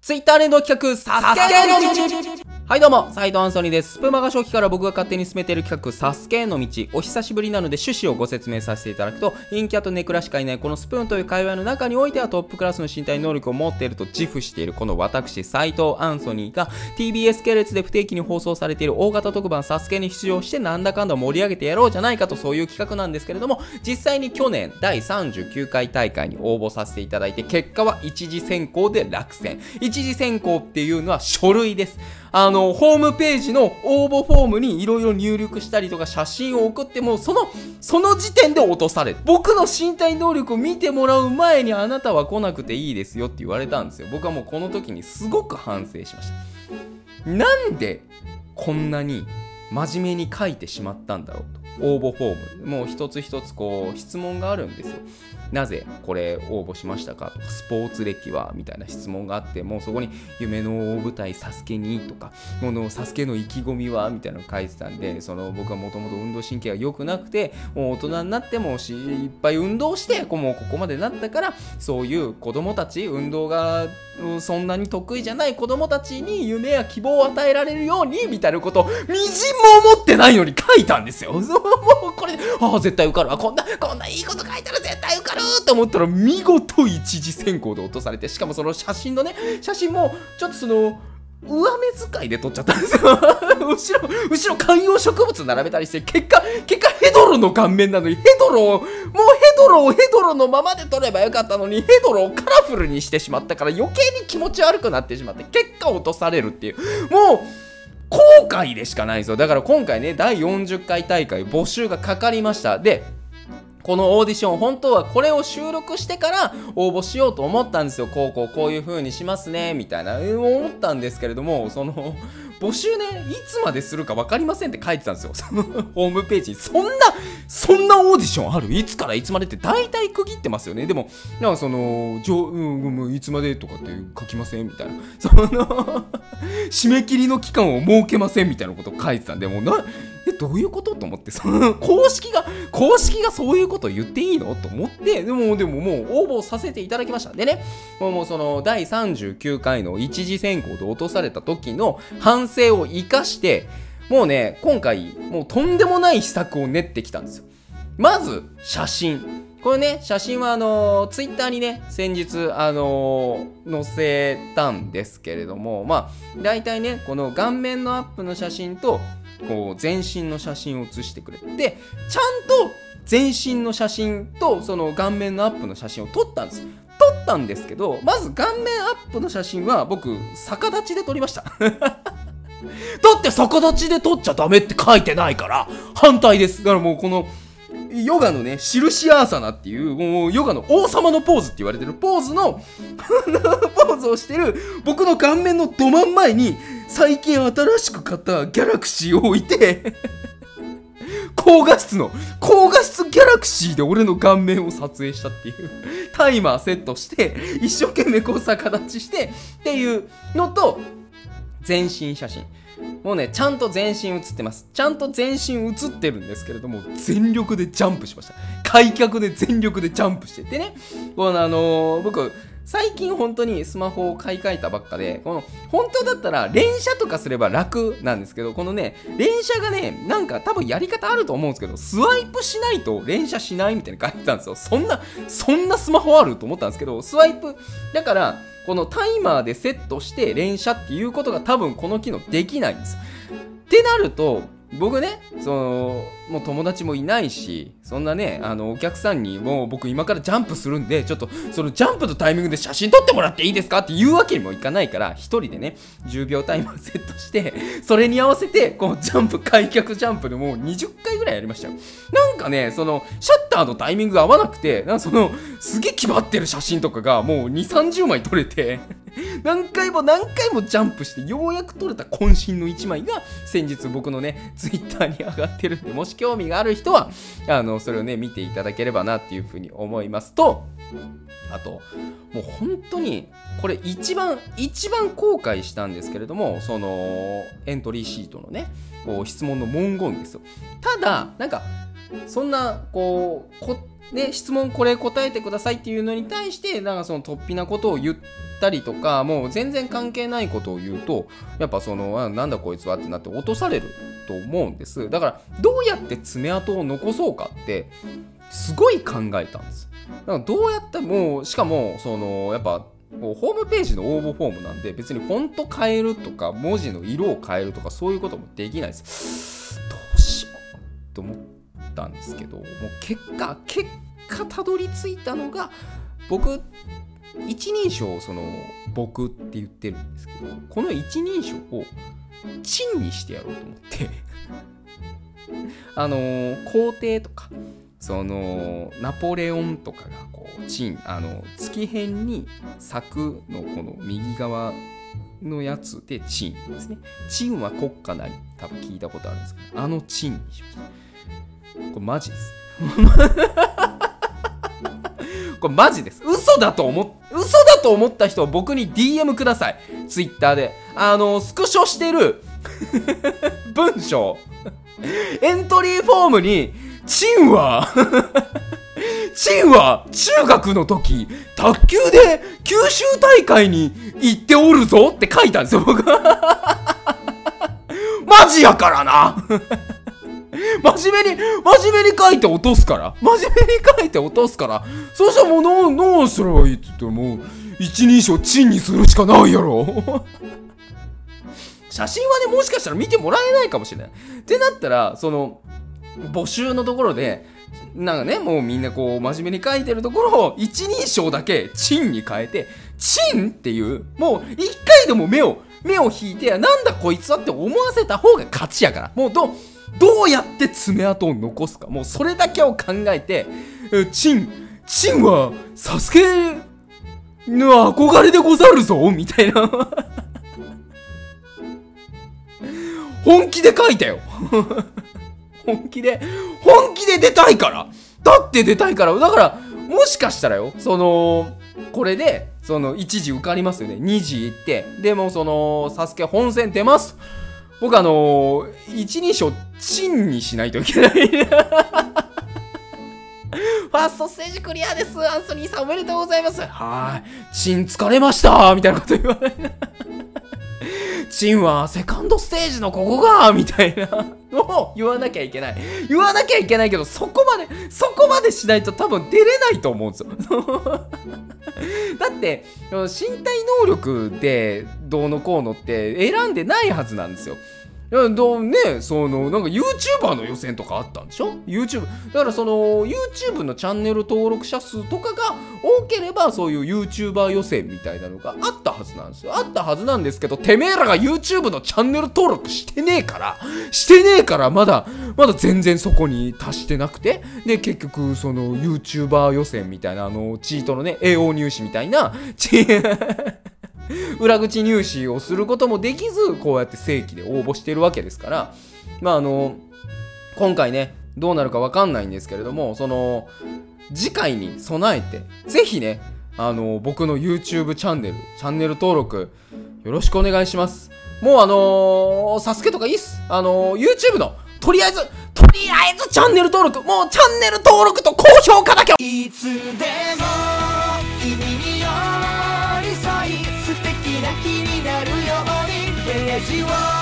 ツイッター連動企画、サスケの道はいどうも、斉藤アンソニーです。スプマガ初期から僕が勝手に進めている企画、サスケへの道。お久しぶりなので趣旨をご説明させていただくと、陰キャとネクラしかいないこのスプーンという会話の中においてはトップクラスの身体能力を持っていると自負しているこの私、斉藤アンソニーが TBS 系列で不定期に放送されている大型特番サスケに出場してなんだかんだ盛り上げてやろうじゃないかとそういう企画なんですけれども、実際に去年第39回大会に応募させていただいて、結果は一次選考で落選。一次選考っていうのは書類です。あの、のホームページの応募フォームにいろいろ入力したりとか写真を送っても、その、その時点で落とされる。僕の身体能力を見てもらう前にあなたは来なくていいですよって言われたんですよ。僕はもうこの時にすごく反省しました。なんでこんなに真面目に書いてしまったんだろうと。応募フォーム。もう一つ一つこう質問があるんですよ。なぜこれ応募しましたかとか、スポーツ歴はみたいな質問があって、もうそこに夢の大舞台サスケにとか、このサスケの意気込みはみたいなの書いてたんで、その僕はもともと運動神経が良くなくて、もう大人になってもいっぱい運動して、もうここまでなったから、そういう子供たち、運動がそんなに得意じゃない子供たちに夢や希望を与えられるようにみたいなことをみじんも思ってないのに書いたんですよ。もうこれで、ああ、絶対受かるわ。こんな、こんないいこと書いたら絶対受かると思ったら見事一次選考で落とされて、しかもその写真のね、写真もちょっとその、上目遣いで撮っちゃったんですよ 後ろ、後ろ観葉植物並べたりして、結果、結果ヘドロの顔面なのに、ヘドロを、もうヘドロをヘドロのままで撮ればよかったのに、ヘドロをカラフルにしてしまったから余計に気持ち悪くなってしまって、結果落とされるっていう。もう、後悔でしかないんですよ。だから今回ね、第40回大会募集がかかりました。で、このオーディション、本当はこれを収録してから応募しようと思ったんですよ。こうこうこういう風にしますね、みたいな、思ったんですけれども、その、募集ね、いつまでするか分かりませんって書いてたんですよ。そのホームページに。そんな、そんなオーディションある？いつからいつまでって大体区切ってますよね。でも、なんかその、じょうん、いつまでとかって書きません？みたいな。その締め切りの期間を設けません？みたいなこと書いてたんで、もうな、どういうことと思って、その、公式が、公式がそういうこと言っていいのと思って、でも、でももう応募させていただきました。でね、もうその、第39回の一次選考で落とされた時の反省を生かして、もうね、今回、もうとんでもない施策を練ってきたんですよ。まず、写真。これね、写真はあのー、ツイッターにね、先日、あのー、載せたんですけれども、まあ、大体ね、この顔面のアップの写真と、こう全身の写真を写してくれてちゃんと全身の写真とその顔面のアップの写真を撮ったんです。撮ったんですけどまず顔面アップの写真は僕逆立ちで撮りました。だって逆立ちで撮っちゃダメって書いてないから反対です。だからもうこのヨガのね、印アーサナっていう、もうヨガの王様のポーズって言われてるポーズの ポーズをしてる僕の顔面のど真ん前に最近新しく買ったギャラクシーを置いて高画質の、高画質ギャラクシーで俺の顔面を撮影したっていうタイマーセットして、一生懸命こう逆立ちしてっていうのと、全身写真。もうね、ちゃんと全身映ってます。ちゃんと全身映ってるんですけれども、全力でジャンプしました。開脚で全力でジャンプしててね、このあのー、僕、最近本当にスマホを買い替えたばっかで、この、本当だったら連射とかすれば楽なんですけど、このね、連射がね、なんか多分やり方あると思うんですけど、スワイプしないと連射しないみたいな書いてたんですよ。そんな、そんなスマホあると思ったんですけど、スワイプ、だから、このタイマーでセットして連射っていうことが多分この機能できないんです。ってなると、僕ね、その、もう友達もいないし、そんなね、あの、お客さんにもう僕今からジャンプするんで、ちょっとそのジャンプのタイミングで写真撮ってもらっていいですか？って言うわけにもいかないから、一人でね、10秒タイマーセットして、それに合わせて、こうジャンプ、開脚ジャンプでもう20回ぐらいやりましたよ。なんかね、その、シャッターのタイミングが合わなくて、なんかその、すげえ決まってる写真とかがもう2、30枚撮れて 何回も何回もジャンプしてようやく撮れた渾身の1枚が先日僕のねツイッターに上がってるんでもし興味がある人はあのそれをね見ていただければなっていうふうに思います。とあともう本当にこれ一番一番後悔したんですけれどもそのエントリーシートのねこう質問の文言ですよ。ただなんかそんなこうこね、質問これ答えてくださいっていうのに対してなんかその突飛なことを言ったりとかもう全然関係ないことを言うとやっぱそのなんだこいつはってなって落とされる。と思うんです。だからどうやって爪痕を残そうかってすごい考えたんです。だからどうやってもしかもそのやっぱホームページの応募フォームなんで別にフォント変えるとか文字の色を変えるとかそういうこともできないです。どうしようと思ったんですけどもう結果結果たどり着いたのが僕一人称をその僕って言ってるんですけどこの一人称をチンにしてやろうと思って。あの皇帝とかそのナポレオンとかがこうチンあの月辺に咲くのこの右側のやつでチンですね。チンは国家なり多分聞いたことあるんですけどあのチンにしました。これマジです。これマジです。嘘だと思っ嘘だと思った人は僕に DM ください。ツイッターで。あのスクショしてる 文章。エントリーフォームにチンは チンは中学の時卓球で九州大会に行っておるぞって書いたんですよ僕。マジやからな。真面目に、真面目に書いて落とすから。真面目に書いて落とすから。そしたらもう、な、なすればいいって言ってもう、一人称チンにするしかないやろ。写真はね、もしかしたら見てもらえないかもしれない。ってなったら、その、募集のところで、なんかね、もうみんなこう、真面目に書いてるところを、一人称だけ、チンに変えて、チンっていう、もう、一回でも目を、目を引いて、なんだこいつはって思わせた方が勝ちやから。もうど、どうやって爪痕を残すか。もうそれだけを考えて、チン、チンは、サスケの憧れでござるぞみたいな本気で書いたよ本気で、本気で出たいからだって出たいからだから、もしかしたらよ、その、これで、その、1時受かりますよね。2時行って、でもその、サスケ本戦出ます。僕あのー、一人称、チンにしないといけない。ファーストステージクリアです。アンソニーさんおめでとうございます。はい。チン疲れましたみたいなこと言われる。チンはセカンドステージのここがみたいなのを言わなきゃいけない。言わなきゃいけないけど、そこまで、そこまでしないと多分出れないと思うんですよ。だって、身体能力でどうのこうのって選んでないはずなんですよ。いやどねそのなんか YouTuber の予選とかあったんでしょ？YouTube だからその YouTube のチャンネル登録者数とかが多ければそういう YouTuber 予選みたいなのがあったはずなんですよ。あったはずなんですけどてめえらが YouTube のチャンネル登録してねえからしてねえからまだまだ全然そこに達してなくてで結局その YouTuber 予選みたいなあのチートのね AO 入試みたいなチー 裏口入試をすることもできずこうやって正規で応募してるわけですから。まああの今回ねどうなるか分かんないんですけれどもその次回に備えてぜひねあの僕の YouTube チャンネルチャンネル登録よろしくお願いします。もうあのー、サスケとかいいっす。あのー、YouTube のとりあえずとりあえずチャンネル登録。もうチャンネル登録と高評価だけ。いつでもにペ